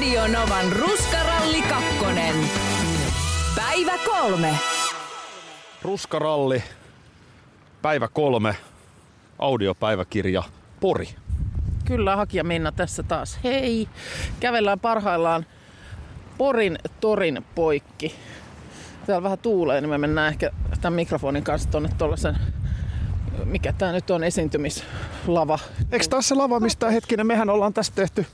Radio Novan Ruskaralli kakkonen. Päivä kolme. Ruskaralli, päivä kolme, audiopäiväkirja, Pori. Kyllä, hakija Minna tässä taas. Hei! Kävellään parhaillaan Porin torin poikki. Täällä vähän tuulee, niin me mennään ehkä tämän mikrofonin kanssa tuonne tuollaisen mikä tämä nyt on, esiintymislava. Eikö taas se lava, mistä hetkinen, mehän ollaan tässä tehty,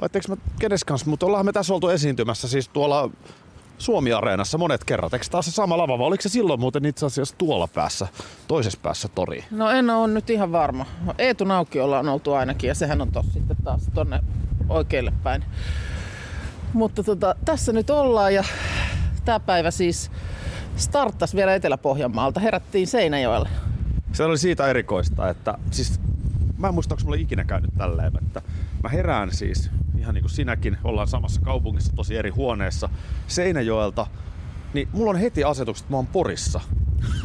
vai mä kenes kanssa, mutta ollaan me tässä oltu esiintymässä siis tuolla Suomi-areenassa monet kerrat. Eikö taas se sama lava, vai oliko se silloin muuten itse asiassa tuolla päässä, toisessa päässä tori? No en ole nyt ihan varma. Eetu Naukiolla on oltu ainakin ja sehän on tossa sitten taas tonne oikealle päin. Mutta tota, tässä nyt ollaan ja tämä päivä siis starttasi vielä Etelä-Pohjanmaalta. Herättiin Seinäjoelle. Se oli siitä erikoista, että siis mä en muista, onko mulla ikinä käynyt tälleen, että mä herään siis, ihan niin kuin sinäkin, ollaan samassa kaupungissa, tosi eri huoneessa, Seinäjoelta, niin mulla on heti asetukset, että mä oon Porissa.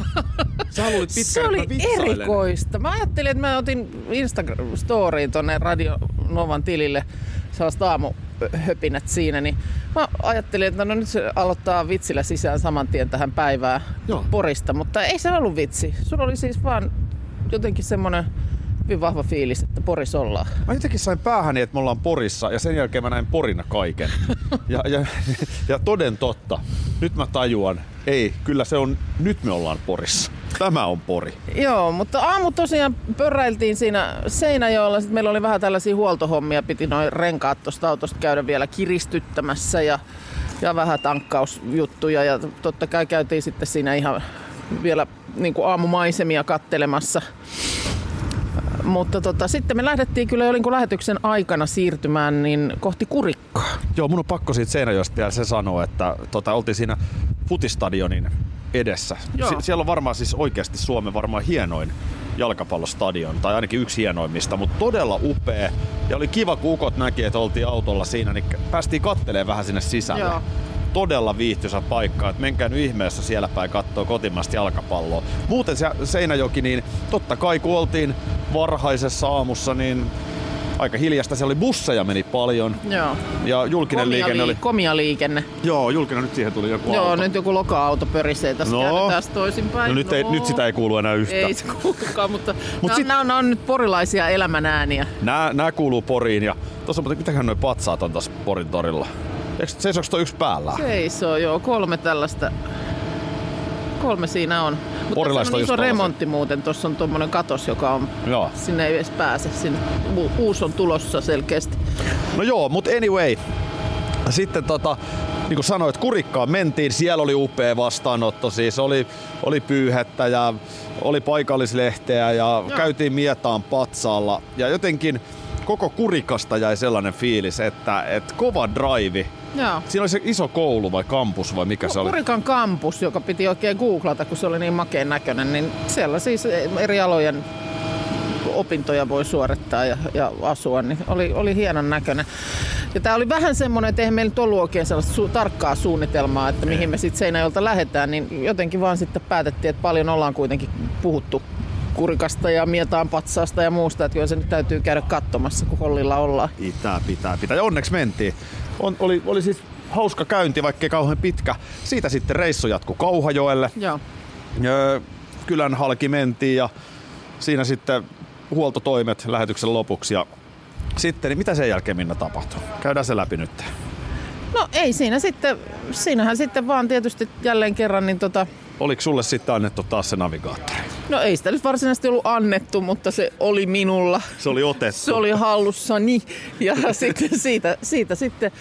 Sä luulit pitkään, Se oli mä erikoista. Mä ajattelin, että mä otin Instagram-storiin tonne Radio Novan tilille sellaista aamuhöpinät siinä, niin mä ajattelin, että no nyt se aloittaa vitsillä sisään saman tien tähän päivään Joo. Porista, mutta ei se ollut vitsi. Sulla oli siis vaan jotenkin semmoinen hyvin vahva fiilis, että Poris ollaan. Mä jotenkin sain päähäni, että me ollaan Porissa ja sen jälkeen mä näin Porina kaiken. Ja, ja, ja toden totta, nyt mä tajuan, ei, kyllä se on, nyt me ollaan Porissa. Tämä on Pori. Joo, mutta aamu tosiaan pörräiltiin siinä Seinäjoella. Sitten meillä oli vähän tällaisia huoltohommia. Piti noin renkaat tuosta autosta käydä vielä kiristyttämässä ja, ja vähän tankkausjuttuja. Ja totta kai käytiin sitten siinä ihan vielä niin kuin aamumaisemia kattelemassa. Mutta tota, sitten me lähdettiin kyllä kuin lähetyksen aikana siirtymään niin kohti Kurikkaa. Joo, mun on pakko siitä Seinäjoesta vielä se sanoa, että tota, oltiin siinä Futistadionin edessä. Joo. Sie- siellä on varmaan siis oikeasti Suomen varmaan hienoin jalkapallostadion, tai ainakin yksi hienoimmista, mutta todella upea. Ja oli kiva, kun ukot näki, että oltiin autolla siinä, niin päästiin kattelemaan vähän sinne sisälle. Joo. Todella viihtyisä paikka, että menkää nyt ihmeessä siellä päin kattoo kotimaista jalkapalloa. Muuten se Seinäjoki, niin totta kai kun oltiin varhaisessa aamussa, niin aika hiljasta. Siellä oli busseja meni paljon. Joo. Ja julkinen Komia, liikenne oli... komia liikenne. Joo, julkinen nyt siihen tuli joku Joo, auto. nyt joku loka-auto pörisee tässä No. no. käännetään toisinpäin. No nyt, ei, nyt sitä ei kuulu enää yhtään. Ei se kuulukaan, mutta Mut Mut sit- nämä, on, nämä on nyt porilaisia elämänääniä. Nää, nää kuuluu Poriin ja tuossa muuten, mitäköhän noi patsaat on tässä Porin torilla? Eikö, seisoks toi yksi päällä? Seisoo, joo, kolme tällaista. Kolme siinä on. Mutta tässä on iso tällaisia. remontti muuten. Tuossa on tuommoinen katos, joka on, Joo. sinne ei edes pääse. Sinne. Uusi on tulossa selkeästi. No joo, mutta anyway. Sitten tota, niin kuin sanoit, Kurikkaan mentiin, siellä oli upea vastaanotto, siis oli, oli pyyhettä ja oli paikallislehteä ja joo. käytiin Mietaan patsaalla ja jotenkin koko Kurikasta jäi sellainen fiilis, että, että kova drive. Joo. Siinä oli se iso koulu vai kampus vai mikä se oli? Kurikan kampus, joka piti oikein googlata, kun se oli niin makeen näköinen, niin siellä siis eri alojen opintoja voi suorittaa ja, ja asua, niin oli, oli hienon näköinen. Ja tämä oli vähän semmoinen, että eihän meillä nyt ollut oikein sellaista su- tarkkaa suunnitelmaa, että mihin me sitten Seinäjolta lähdetään, niin jotenkin vaan sitten päätettiin, että paljon ollaan kuitenkin puhuttu kurikasta ja mietaan patsaasta ja muusta, että kyllä se nyt täytyy käydä katsomassa, kun hollilla ollaan. Pitää, pitää, pitää. Ja onneksi mentiin. On, oli, oli siis hauska käynti, vaikkei kauhean pitkä. Siitä sitten reissu jatkui Kauhajoelle. Joo. Öö, kylän halki mentiin ja siinä sitten huoltotoimet lähetyksen lopuksi. Ja sitten, niin mitä sen jälkeen Minna tapahtui? Käydään se läpi nyt. No ei siinä sitten, siinähän sitten vaan tietysti jälleen kerran, niin tota, Oliko sulle sitten annettu taas se navigaattori? No ei sitä nyt varsinaisesti ollut annettu, mutta se oli minulla. Se oli otettu. Se oli hallussani ja sitten siitä, siitä sitten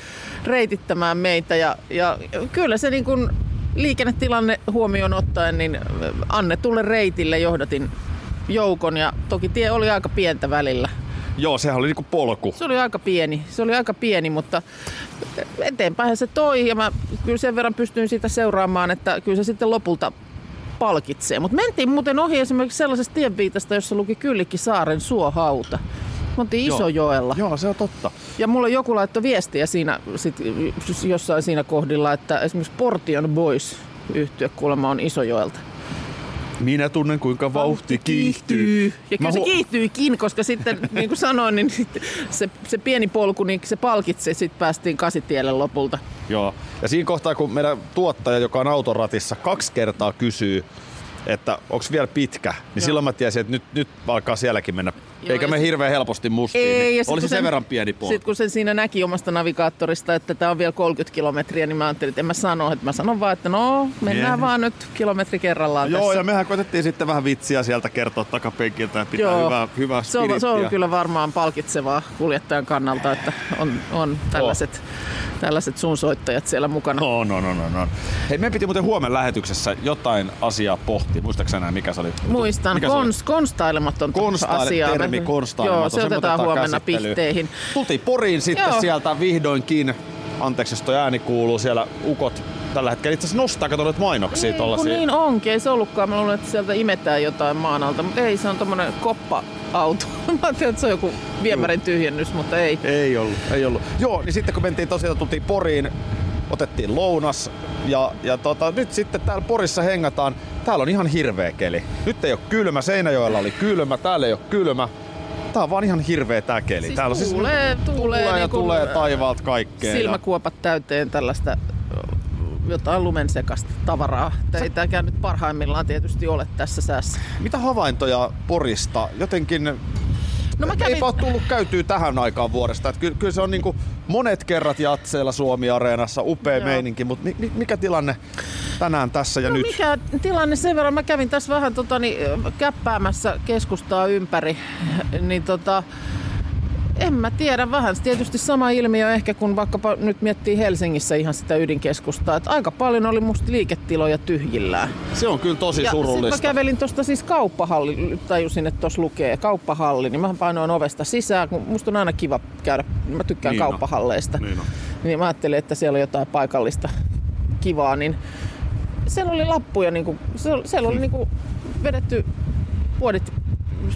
reitittämään meitä ja, ja kyllä se niin kuin liikennetilanne huomioon ottaen, niin annetulle reitille johdatin joukon ja toki tie oli aika pientä välillä. Joo, sehän oli niinku polku. Se oli aika pieni, se oli aika pieni, mutta eteenpäin se toi ja mä kyllä sen verran pystyin siitä seuraamaan, että kyllä se sitten lopulta palkitsee. Mutta mentiin muuten ohi esimerkiksi sellaisesta tienviitasta, jossa luki Kyllikki Saaren suohauta. Me oltiin. Isojoella. Joo, se on totta. Ja mulla joku laittoi viestiä siinä sit, jossain siinä kohdilla, että esimerkiksi Portion Boys yhtye kuulemma on Isojoelta. Minä tunnen kuinka vauhti kiihtyy. Ja kyllä Mä se kiihtyikin, koska sitten niin kuin sanoin, niin se, se pieni polku, niin se palkitsi, sitten päästiin kasitielle lopulta. Joo. Ja siinä kohtaa, kun meidän tuottaja, joka on autoratissa, kaksi kertaa kysyy, että onko vielä pitkä, niin Joo. silloin mä tiesin, että nyt, nyt alkaa sielläkin mennä. Joo, Eikä me hirveän helposti mustiin. Ei, niin oli se sen sen- verran pieni polku. Sitten kun sen siinä näki omasta navigaattorista, että tämä on vielä 30 kilometriä, niin mä ajattelin, että en mä sano, että mä sanon vaan, että no mennään Miehet. vaan nyt kilometri kerrallaan Joo, tässä. ja mehän koitettiin sitten vähän vitsiä sieltä kertoa takapenkiltä ja pitää hyvää, hyvää se, on, se on kyllä varmaan palkitsevaa kuljettajan kannalta, että on, on tällaiset, tällaiset sun soittajat siellä mukana. No, no, no, no, no. Hei, meidän piti muuten huomenna lähetyksessä jotain asiaa pohtia. Muistaaksä enää, mikä se oli? Muistan, Mikä se oli? kons, Konstaile, asiaa. termi konstailematon. Joo, se me otetaan huomenna käsittelyyn. pihteihin. Tultiin Poriin sitten Joo. sieltä vihdoinkin. Anteeksi, jos toi ääni kuuluu. Siellä ukot tällä hetkellä itse asiassa nostaa, kato noita mainoksia Niin, tollasia. niin onkin, ei se ollutkaan. Mä luulen, että sieltä imetään jotain maan alta, mutta ei, se on tommonen koppa-auto. Mä ajattelin, että se on joku viemärin tyhjennys, mutta ei. Ei ollut, ei ollut. Joo, niin sitten kun mentiin tosiaan, tultiin Poriin, otettiin lounas ja, ja tota, nyt sitten täällä Porissa hengataan. Täällä on ihan hirveä keli. Nyt ei ole kylmä, Seinäjoella oli kylmä, täällä ei ole kylmä. Tää on vaan ihan hirveä tää keli. Siis täällä on tuulee, tuulee, tuulee ja niin kuin, tulee taivaalta kaikkea. ja- Silmäkuopat täyteen tällaista jotain lumensekasta tavaraa. Että ei tääkään nyt parhaimmillaan tietysti ole tässä säässä. Mitä havaintoja Porista? Jotenkin No mä kävin, Eipä ole tullut käytyä tähän aikaan vuodesta. Että kyllä, kyllä se on niinku monet kerrat jatseilla Suomi-areenassa, upea Joo. meininki, mutta mi, mi, mikä tilanne tänään tässä ja no nyt? mikä tilanne sen verran, mä kävin tässä vähän totani, käppäämässä keskustaa ympäri, niin tota, en mä tiedä, vähän tietysti sama ilmiö ehkä kun vaikkapa nyt miettii Helsingissä ihan sitä ydinkeskustaa, että aika paljon oli musta liiketiloja tyhjillään. Se on kyllä tosi Ja sit surullista. mä kävelin tuosta siis kauppahalli, tajusin, että tuossa lukee kauppahalli, niin mä painoin ovesta sisään, kun musta on aina kiva käydä, mä tykkään Niin on. kauppahalleista. Niin on. Niin mä ajattelin, että siellä on jotain paikallista kivaa, niin siellä oli lappuja, niin kuin, siellä oli niin kuin vedetty vuodit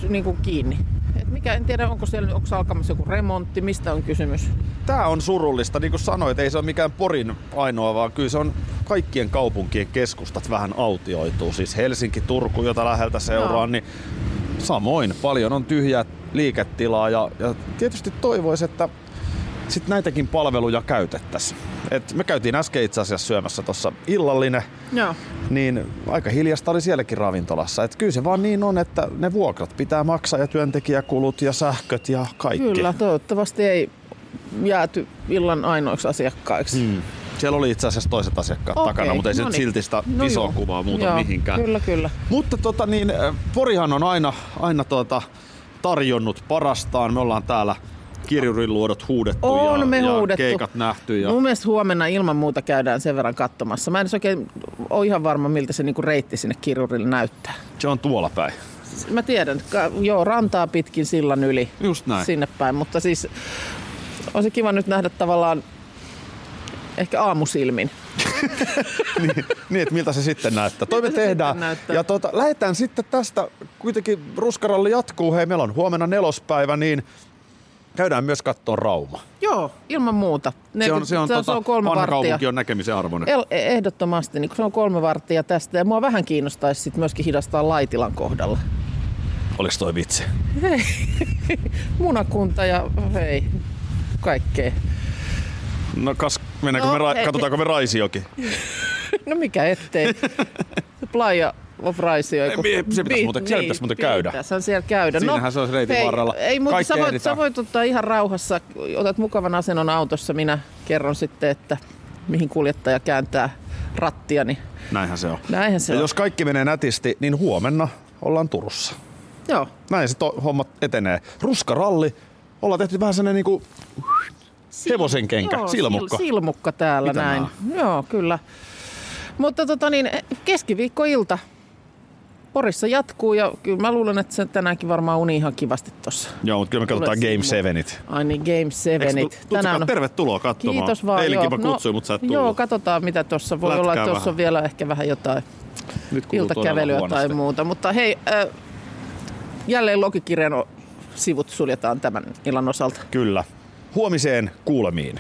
niin kuin kiinni. Et mikä, en tiedä, onko siellä onko alkamassa joku remontti, mistä on kysymys. Tää on surullista, niin kuin sanoit, ei se ole mikään Porin ainoa, vaan kyllä se on kaikkien kaupunkien keskustat vähän autioituu. Siis Helsinki, Turku, jota läheltä seuraa, Joo. niin samoin paljon on tyhjää liiketilaa ja, ja tietysti toivoisi, että sit näitäkin palveluja käytettäisiin. Et me käytiin äsken itse asiassa syömässä tuossa illallinen, Joo. niin aika hiljasta oli sielläkin ravintolassa. Et kyllä se vaan niin on, että ne vuokrat pitää maksaa ja työntekijäkulut ja sähköt ja kaikki. Kyllä, toivottavasti ei jääty illan ainoiksi asiakkaiksi. Mm. Siellä oli itse asiassa toiset asiakkaat Okei, takana, mutta ei se no nyt niin. silti sitä No isoa joo. kuvaa muuta Joo, mihinkään. Kyllä, kyllä. Mutta tota niin, äh, Porihan on aina, aina tuota, tarjonnut parastaan. Me ollaan täällä kirjurin luodot huudettu On ja, me ja huudettu. keikat nähty. Ja... Mun mielestä huomenna ilman muuta käydään sen verran katsomassa. Mä en oikein ole ihan varma, miltä se niinku reitti sinne kirurille näyttää. Se on tuolla päin. Mä tiedän, joo, rantaa pitkin sillan yli Just näin. sinne päin, mutta siis olisi kiva nyt nähdä tavallaan ehkä aamusilmin. niin, niin, että miltä se sitten näyttää. Toi me se tehdään. näyttää? Ja tota, lähdetään sitten tästä, kuitenkin ruskaralli jatkuu. Hei, meillä on huomenna nelospäivä, niin käydään myös kattoon Rauma. Joo, ilman muuta. Ne, Se on, se on, se, tota, se on kolme vanha varttia. kaupunki on näkemisen arvoinen. El- ehdottomasti, niin se on kolme varttia tästä. Ja mua vähän kiinnostaisi sit myöskin hidastaa Laitilan kohdalla. Oliko toi vitsi? Hei, munakunta ja hei, kaikkea. No kas, mennäänkö No, me, ra- katsotaanko me Raisiokin? No mikä ettei. Playa of Raisio. Ei, se pitäisi muuten- siellä pitäisi muuten käydä. Pitäisihän siellä käydä. Siinähän se olisi reitin hei, varrella. Ei, mutta sä voit, sä voit ottaa ihan rauhassa. Otat mukavan asennon autossa. Minä kerron sitten, että mihin kuljettaja kääntää rattia. Niin Näinhän se on. näinhän se ja on. jos kaikki menee nätisti, niin huomenna ollaan Turussa. Joo. Näin se to- homma etenee. Ruskaralli. Ollaan tehty vähän sellainen niinku hevosen kenkä, Joo, silmukka. Sil, silmukka täällä Mitä näin. nää Joo, kyllä. Mutta tota niin, keskiviikkoilta Porissa jatkuu ja kyllä mä luulen, että se tänäänkin varmaan uni ihan kivasti tossa. Joo, mutta kyllä me katsotaan Game. 7 Ai niin, Game 7. Tänään on... Tervetuloa katsomaan. Kiitos vaan. Eilenkin joo. mä kutsuin, mutta sä et tullut. Joo, katsotaan mitä tuossa voi Lätkää olla. Tuossa vähän. on vielä ehkä vähän jotain Nyt iltakävelyä tai muuta. Mutta hei, äh, jälleen logikirjan o- sivut suljetaan tämän illan osalta. Kyllä. Huomiseen kuulemiin.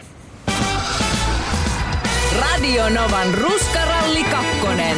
Radio Novan Ruskaralli kakkonen.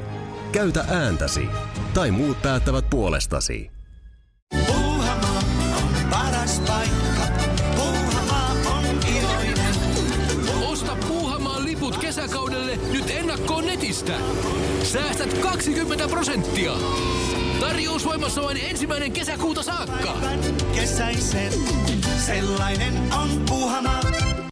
Käytä ääntäsi. Tai muut päättävät puolestasi. Puuhamaa on paras paikka. Puuhamaa on iloinen. Osta Puuhamaan liput kesäkaudelle nyt ennakkoon netistä. Säästät 20 prosenttia. Tarjous voimassa vain ensimmäinen kesäkuuta saakka. Kesäisen, sellainen on Puuhamaa.